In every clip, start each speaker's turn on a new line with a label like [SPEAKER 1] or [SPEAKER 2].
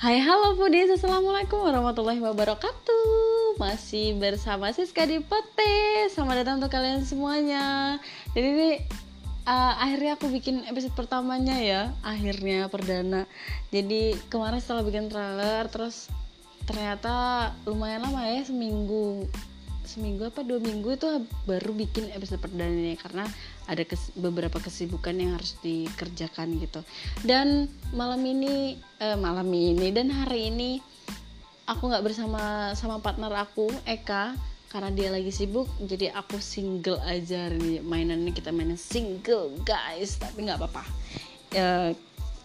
[SPEAKER 1] Hai halo foodies, Assalamualaikum warahmatullahi wabarakatuh. Masih bersama Siska di Potes Selamat datang untuk kalian semuanya. Jadi ini uh, akhirnya aku bikin episode pertamanya ya. Akhirnya perdana. Jadi kemarin setelah bikin trailer Terus ternyata lumayan lama ya seminggu seminggu apa dua minggu itu baru bikin episode perdana ini karena ada kes, beberapa kesibukan yang harus dikerjakan gitu. Dan malam ini eh, malam ini dan hari ini aku nggak bersama sama partner aku Eka karena dia lagi sibuk jadi aku single aja nih mainannya kita mainin single guys tapi nggak apa-apa. E,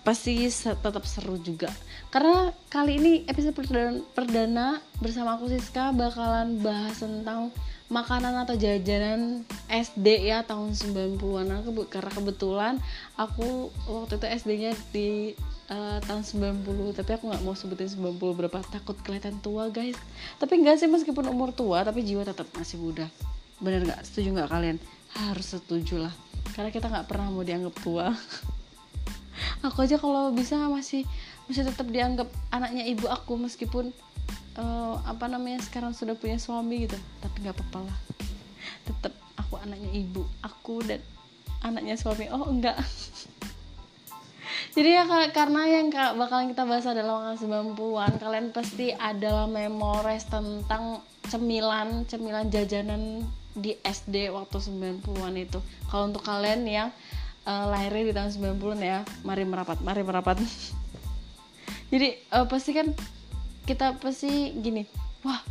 [SPEAKER 1] pasti tetap seru juga. Karena kali ini episode perdana, bersama aku Siska bakalan bahas tentang makanan atau jajanan SD ya tahun 90-an karena kebetulan aku waktu itu SD-nya di uh, tahun 90 tapi aku nggak mau sebutin 90 berapa takut kelihatan tua guys. Tapi enggak sih meskipun umur tua tapi jiwa tetap masih muda. Bener nggak? Setuju nggak kalian? Harus setuju lah. Karena kita nggak pernah mau dianggap tua aku aja kalau bisa masih masih tetap dianggap anaknya ibu aku meskipun uh, apa namanya sekarang sudah punya suami gitu. Tapi nggak apa-apa lah. Tetap aku anaknya ibu aku dan anaknya suami. Oh enggak. Jadi ya karena yang bakalan kita bahas adalah makanan 90-an kalian pasti adalah memores tentang cemilan cemilan jajanan di SD waktu 90-an itu. Kalau untuk kalian yang uh, lahirnya di tahun 90-an ya. Mari merapat mari merapat. Jadi uh, pasti kan kita pasti gini wah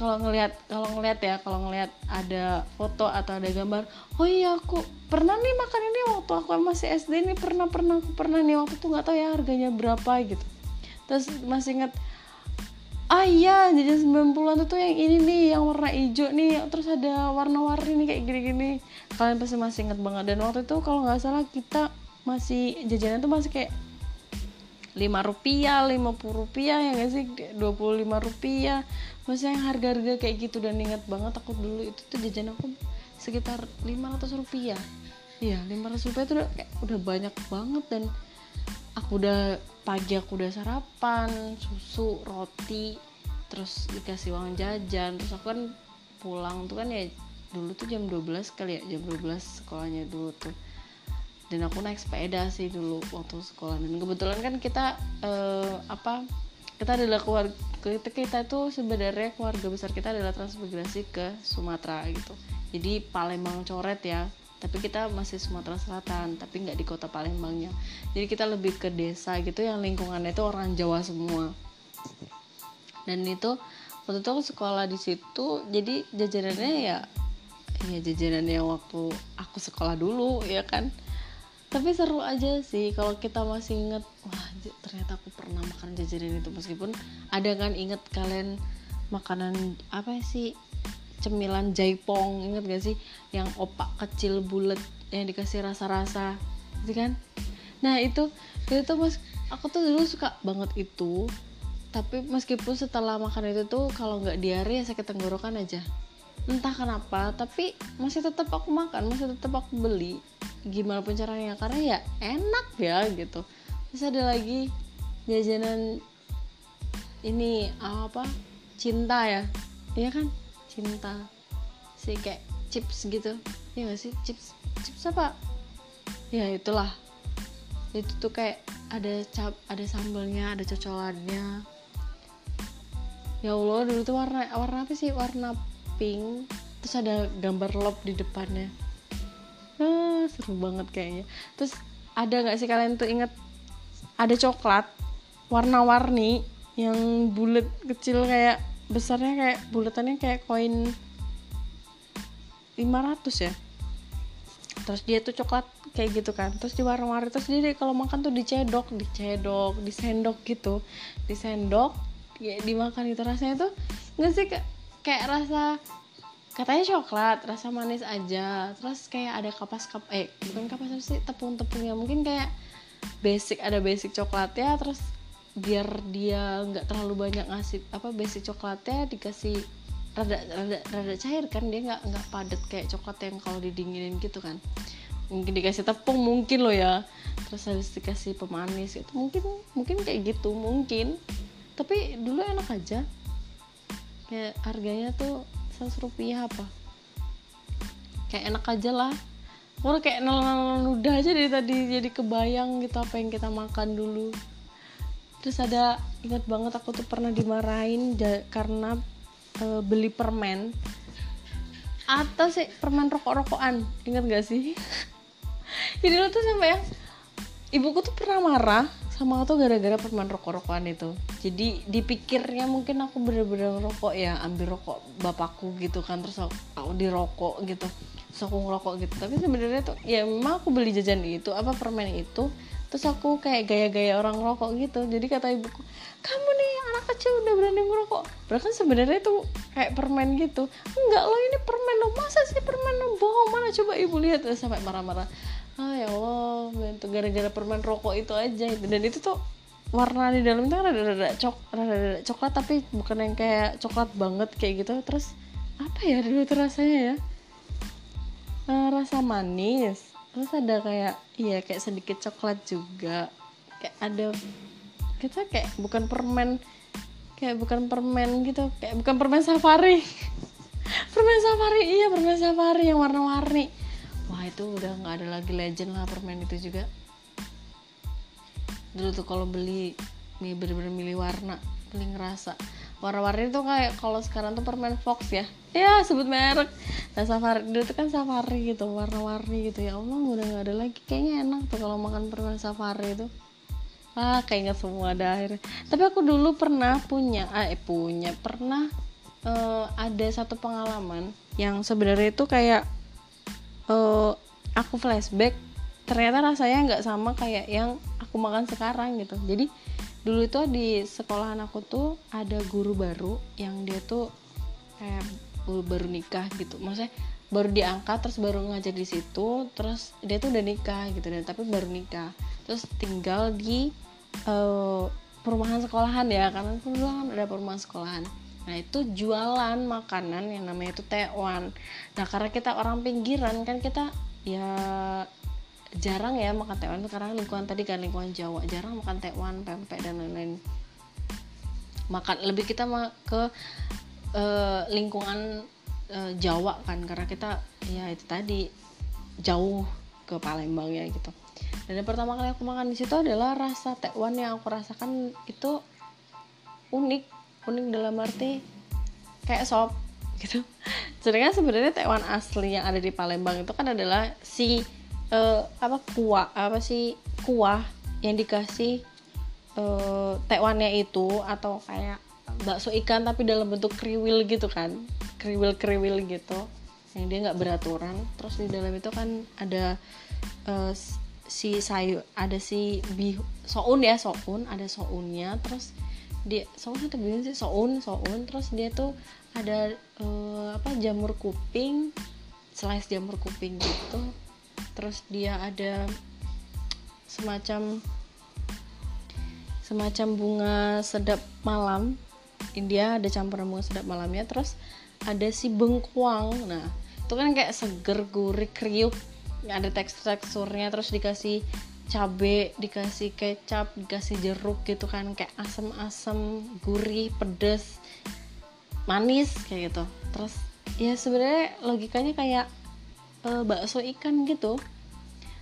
[SPEAKER 1] kalau ngelihat kalau ngelihat ya kalau ngelihat ada foto atau ada gambar oh iya aku pernah nih makan ini waktu aku masih SD ini pernah pernah aku pernah nih waktu itu nggak tahu ya harganya berapa gitu. Terus masih inget ah iya jajan 90-an itu yang ini nih yang warna hijau nih terus ada warna-warni nih kayak gini-gini. Kalian pasti masih inget banget. Dan waktu itu kalau nggak salah kita masih jajanan tuh masih kayak lima rupiah lima puluh rupiah ya gak sih? dua puluh lima rupiah. Masih yang harga-harga kayak gitu. Dan inget banget aku dulu itu tuh jajan aku sekitar lima ratus rupiah. Iya lima ratus rupiah itu udah, kayak, udah banyak banget dan aku udah pagi aku udah sarapan susu roti terus dikasih uang jajan. Terus aku kan pulang tuh kan ya dulu tuh jam 12 kali ya jam 12 sekolahnya dulu tuh. Dan aku naik sepeda sih dulu waktu sekolah. Dan kebetulan kan kita uh, apa kita adalah keluarga kita, kita itu sebenarnya keluarga besar kita adalah transmigrasi ke Sumatera gitu. Jadi Palembang coret ya tapi kita masih Sumatera Selatan tapi nggak di kota Palembangnya. Jadi kita lebih ke desa gitu yang lingkungannya itu orang Jawa semua. Dan itu waktu itu aku sekolah di situ jadi jajanannya ya ya jajanannya waktu aku sekolah dulu ya kan. Tapi seru aja sih kalau kita masih inget wah ternyata aku pernah makan jajanan itu. Meskipun ada kan inget kalian makanan apa sih cemilan jaipong inget gak sih? Yang opak kecil bulat yang dikasih rasa-rasa gitu kan? Nah itu itu mas aku tuh dulu suka banget itu tapi meskipun setelah makan itu tuh kalau nggak diare ya sakit tenggorokan aja. Entah kenapa tapi masih tetap aku makan masih tetap aku beli. Gimana pun caranya karena ya enak ya gitu. Terus ada lagi jajanan ini apa cinta ya. Iya kan cinta. Sih kayak chips gitu. Ya gak sih? Chips chips apa? Ya itulah. Itu tuh kayak ada cap ada sambalnya ada cocolannya. Ya allah dulu tuh warna warna apa sih? Warna pink. Terus ada gambar love di depannya. Ah, seru banget kayaknya. Terus ada nggak sih kalian tuh inget ada coklat warna-warni yang bulat kecil kayak besarnya kayak bulatannya kayak koin 500 ya. Terus dia tuh coklat kayak gitu kan. Terus di warna-warni terus dia kalau makan tuh dicedok dicedok disendok gitu. Disendok ya dimakan itu rasanya tuh nggak sih kayak, rasa katanya coklat rasa manis aja. Terus kayak ada kapas kap eh bukan kapas sih tepung-tepungnya mungkin kayak basic ada basic coklatnya. Terus biar dia nggak terlalu banyak ngasih apa basic coklatnya dikasih rada rada rada cair kan dia nggak nggak padat kayak coklat yang kalau didinginin gitu kan. Mungkin dikasih tepung mungkin loh ya terus habis dikasih pemanis itu mungkin mungkin kayak gitu mungkin. Tapi dulu enak aja. Kayak harganya tuh 100 rupiah apa. Kayak enak aja lah. Orang kayak nelan udah aja dari tadi jadi kebayang gitu apa yang kita makan dulu terus ada ingat banget aku tuh pernah dimarahin karena e, beli permen. Atau sih permen rokok-rokokan ingat gak sih? Jadi lo tuh sampai yang ibuku tuh pernah marah sama aku tuh gara-gara permen rokok-rokokan itu. Jadi dipikirnya mungkin aku bener-bener rokok ya ambil rokok bapakku gitu kan terus aku, aku dirokok gitu. Terus aku ngerokok gitu. Tapi sebenarnya tuh ya memang aku beli jajan itu apa permen itu terus aku kayak gaya-gaya orang rokok gitu. Jadi kata ibuku kamu nih anak kecil udah berani ngerokok. Kan sebenarnya itu kayak permen gitu. Enggak lo ini permen lo masa sih permen lo bohong mana? Coba ibu lihat. Terus sampai marah-marah ah ya Allah itu gara-gara permen rokok itu aja. Itu dan itu tuh warna di dalam itu kan rada-rada cok rada-rada coklat tapi bukan yang kayak coklat banget kayak gitu. Terus apa ya dulu tuh rasanya ya? Uh, rasa manis terus ada kayak iya kayak sedikit coklat juga. Kayak ada kita kayak bukan permen kayak bukan permen gitu kayak bukan permen safari. Permen safari iya permen safari yang warna-warni. Wah itu udah nggak ada lagi legend lah permen itu juga. Dulu tuh kalau beli nih bener-bener milih warna beli ngerasa warna-warni itu kayak kalau sekarang tuh permen Fox ya. Ya sebut merek. Nah safari dulu tuh kan safari gitu warna-warni gitu. Ya Allah udah nggak ada lagi. Kayaknya enak tuh kalau makan permen safari itu. Ah kayaknya semua ada akhirnya. Tapi aku dulu pernah punya eh punya pernah uh, ada satu pengalaman yang sebenarnya itu kayak uh, aku flashback ternyata rasanya nggak sama kayak yang aku makan sekarang gitu. Jadi dulu itu di sekolahan aku tuh ada guru baru yang dia tuh kayak baru nikah gitu. Maksudnya baru diangkat terus baru ngajar di situ terus dia tuh udah nikah gitu dan tapi baru nikah. Terus tinggal di uh, perumahan sekolahan ya karena dulu kan ada perumahan sekolahan. Nah itu jualan makanan yang namanya itu tewan nah karena kita orang pinggiran kan kita ya jarang ya makan tekwan karena lingkungan tadi kan lingkungan Jawa. Jarang makan tekwan pempek dan lain-lain. Makan lebih kita ke uh, lingkungan uh, Jawa kan karena kita ya itu tadi jauh ke Palembang ya gitu. Dan yang pertama kali aku makan di situ adalah rasa tekwan yang aku rasakan itu unik. Unik dalam arti kayak sop gitu. Sedangkan sebenarnya tekwan asli yang ada di Palembang itu kan adalah si uh, apa kuah apa sih kuah yang dikasih uh, tekwannya itu atau kayak bakso ikan tapi dalam bentuk kriwil gitu kan kriwil kriwil gitu yang dia nggak beraturan. Terus di dalam itu kan ada uh, si sayur ada si bih soun ya soun ada sounnya. Terus dia soun atau bilang sih soun soun. Terus dia tuh ada uh, apa jamur kuping slice jamur kuping gitu terus dia ada semacam semacam bunga sedap malam. India ada campuran bunga sedap malamnya. Terus ada si bengkuang. Nah itu kan kayak seger gurih kriuk. Ada tekstur teksturnya terus dikasih cabe dikasih kecap dikasih jeruk gitu kan. Kayak asam-asam gurih pedes manis kayak gitu. Terus ya sebenarnya logikanya kayak uh, bakso ikan gitu.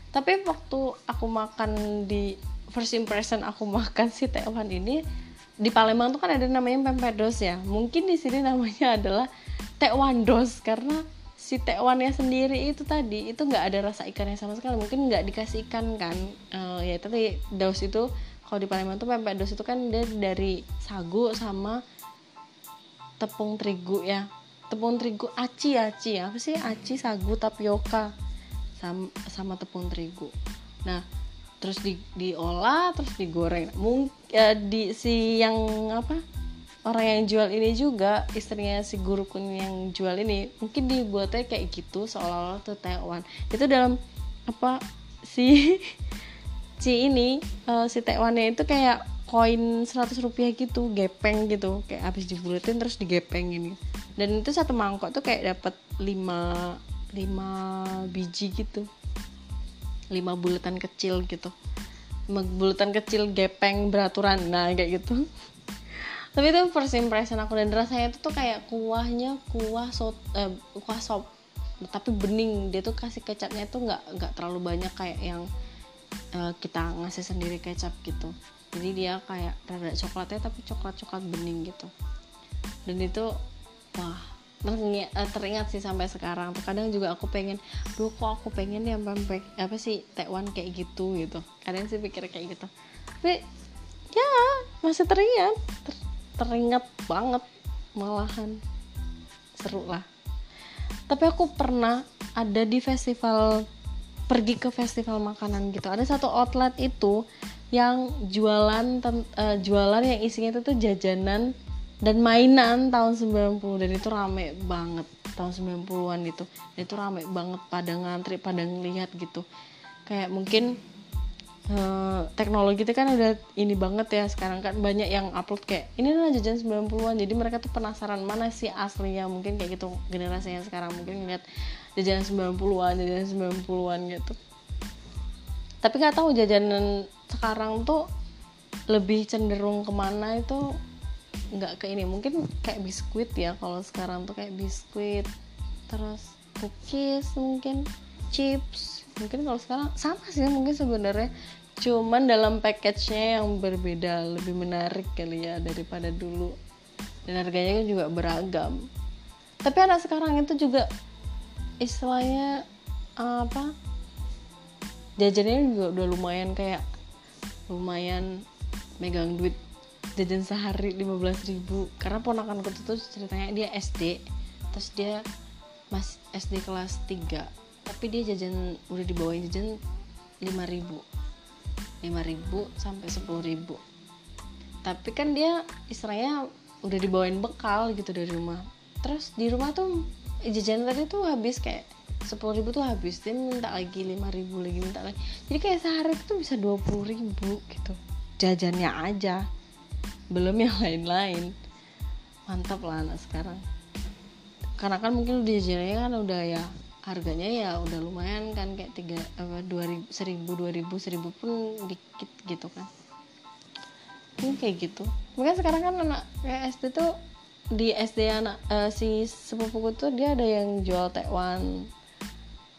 [SPEAKER 1] Tapi waktu aku makan di first impression aku makan si tekwan ini di Palembang tuh kan ada namanya pempedos ya. Mungkin di sini namanya adalah tekwandos karena si tekwannya sendiri itu tadi itu nggak ada rasa ikannya sama sekali. Mungkin nggak dikasih ikan kan. Uh, ya tapi dos itu kalau di Palembang tuh pempedos itu kan dia dari sagu sama tepung terigu ya tepung terigu. Aci aci. Apa sih? Aci sagu tapioka. Sama, sama tepung terigu. Nah terus di, diolah terus digoreng. Mungkin ya, di si yang apa? Orang yang jual ini juga istrinya si guru kun yang jual ini mungkin dibuatnya kayak gitu seolah-olah tuh Taiwan itu dalam apa si si ini uh, si Taiwannya itu kayak koin 100 rupiah gitu gepeng gitu. Kayak habis dibulatin terus digepeng ini dan itu satu mangkok tuh kayak dapat 5 5 biji gitu. Lima bulatan kecil gitu. Bulatan kecil gepeng beraturan nah kayak gitu. Tapi itu first impression aku dan rasanya itu tuh kayak kuahnya kuah sop eh, kuah sop. Tapi bening dia tuh kasih kecapnya itu nggak nggak terlalu banyak kayak yang uh, kita ngasih sendiri kecap gitu. Jadi dia kayak rada coklatnya tapi coklat coklat bening gitu. Dan itu wah teringat, eh, teringat sih sampai sekarang. Tuh kadang juga aku pengen duh kok aku pengen yang pempek apa sih Taiwan kayak gitu gitu. Kadang sih pikir kayak gitu. Tapi ya masih teringat. Ter, teringat banget malahan. Seru lah. Tapi aku pernah ada di festival pergi ke festival makanan gitu. Ada satu outlet itu yang jualan uh, jualan yang isinya itu tuh jajanan dan mainan tahun 90 dan itu rame banget tahun 90-an itu. Dan itu rame banget pada ngantri pada ngelihat gitu. Kayak mungkin uh, teknologi itu kan udah ini banget ya sekarang kan banyak yang upload kayak ini lah jajan 90-an jadi mereka tuh penasaran mana sih aslinya. Mungkin kayak gitu generasi yang sekarang mungkin ngeliat jajanan 90-an jajanan 90-an gitu. Tapi nggak tahu jajanan sekarang tuh lebih cenderung ke mana itu nggak ke ini mungkin kayak biskuit ya kalau sekarang tuh kayak biskuit terus cookies mungkin chips mungkin kalau sekarang sama sih mungkin sebenarnya cuman dalam package-nya yang berbeda lebih menarik kali ya daripada dulu. Dan harganya juga beragam. Tapi anak sekarang itu juga istilahnya apa jajannya juga udah lumayan kayak lumayan megang duit jajan sehari 15 ribu. Karena ponakanku tuh ceritanya dia SD terus dia mas SD kelas 3 tapi dia jajan udah dibawain jajan 5 ribu. 5000 sampai 10000 tapi kan dia istilahnya udah dibawain bekal gitu dari rumah. Terus di rumah tuh jajan tadi tuh habis kayak sepuluh ribu tuh habis. Dia minta lagi lima ribu lagi minta lagi. Jadi kayak sehari itu bisa dua puluh ribu gitu. Jajannya aja belum yang lain-lain. Mantap lah anak sekarang. Karena kan mungkin di jajannya kan udah ya harganya ya udah lumayan kan kayak tiga apa dua ribu seribu dua ribu seribu pun dikit gitu kan. Ini kayak gitu. Mungkin sekarang kan anak kayak SD tuh di SD anak uh, si sepupuku tuh dia ada yang jual tekwan.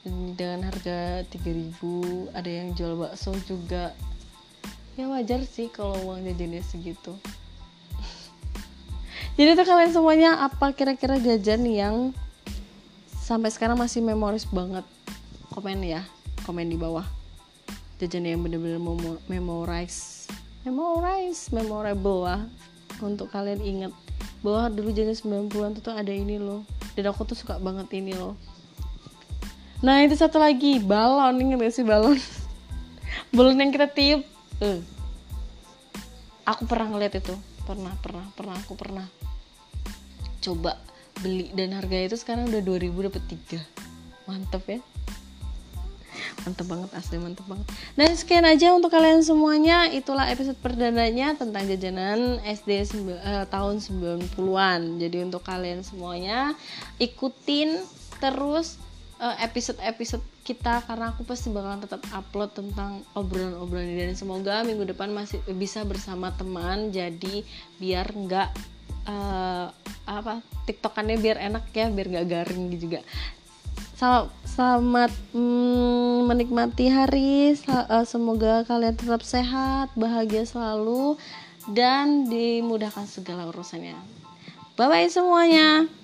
[SPEAKER 1] Dengan harga 3000 ada yang jual bakso juga. Ya wajar sih kalau uang jajannya segitu jadi tuh kalian semuanya apa kira-kira jajan yang sampai sekarang masih memoris banget? Komen ya komen di bawah. Jajan yang bener-bener memorize memorize memorable lah. Untuk kalian inget bahwa dulu jajan 90-an tuh ada ini loh. Dan aku tuh suka banget ini loh. Nah itu satu lagi. Balon inget gak sih balon? Balon yang kita tiup. Uh. aku pernah ngeliat itu. Pernah pernah pernah aku pernah coba beli. Dan harganya itu sekarang udah 2000 dapat 3 mantep ya? Mantep banget asli mantep banget. Nah sekian aja untuk kalian semuanya. Itulah episode perdananya tentang jajanan SD uh, tahun 90-an jadi untuk kalian semuanya ikutin terus eh, episode-episode kita. Karena aku pasti bakalan tetap upload tentang obrolan-obrolan dan semoga minggu depan masih bisa bersama teman. Jadi biar nggak uh, apa tiktokannya biar enak ya biar gak garing juga. Selamat mm, menikmati hari. Eh, semoga kalian tetap sehat bahagia selalu dan dimudahkan segala urusannya. Bye bye semuanya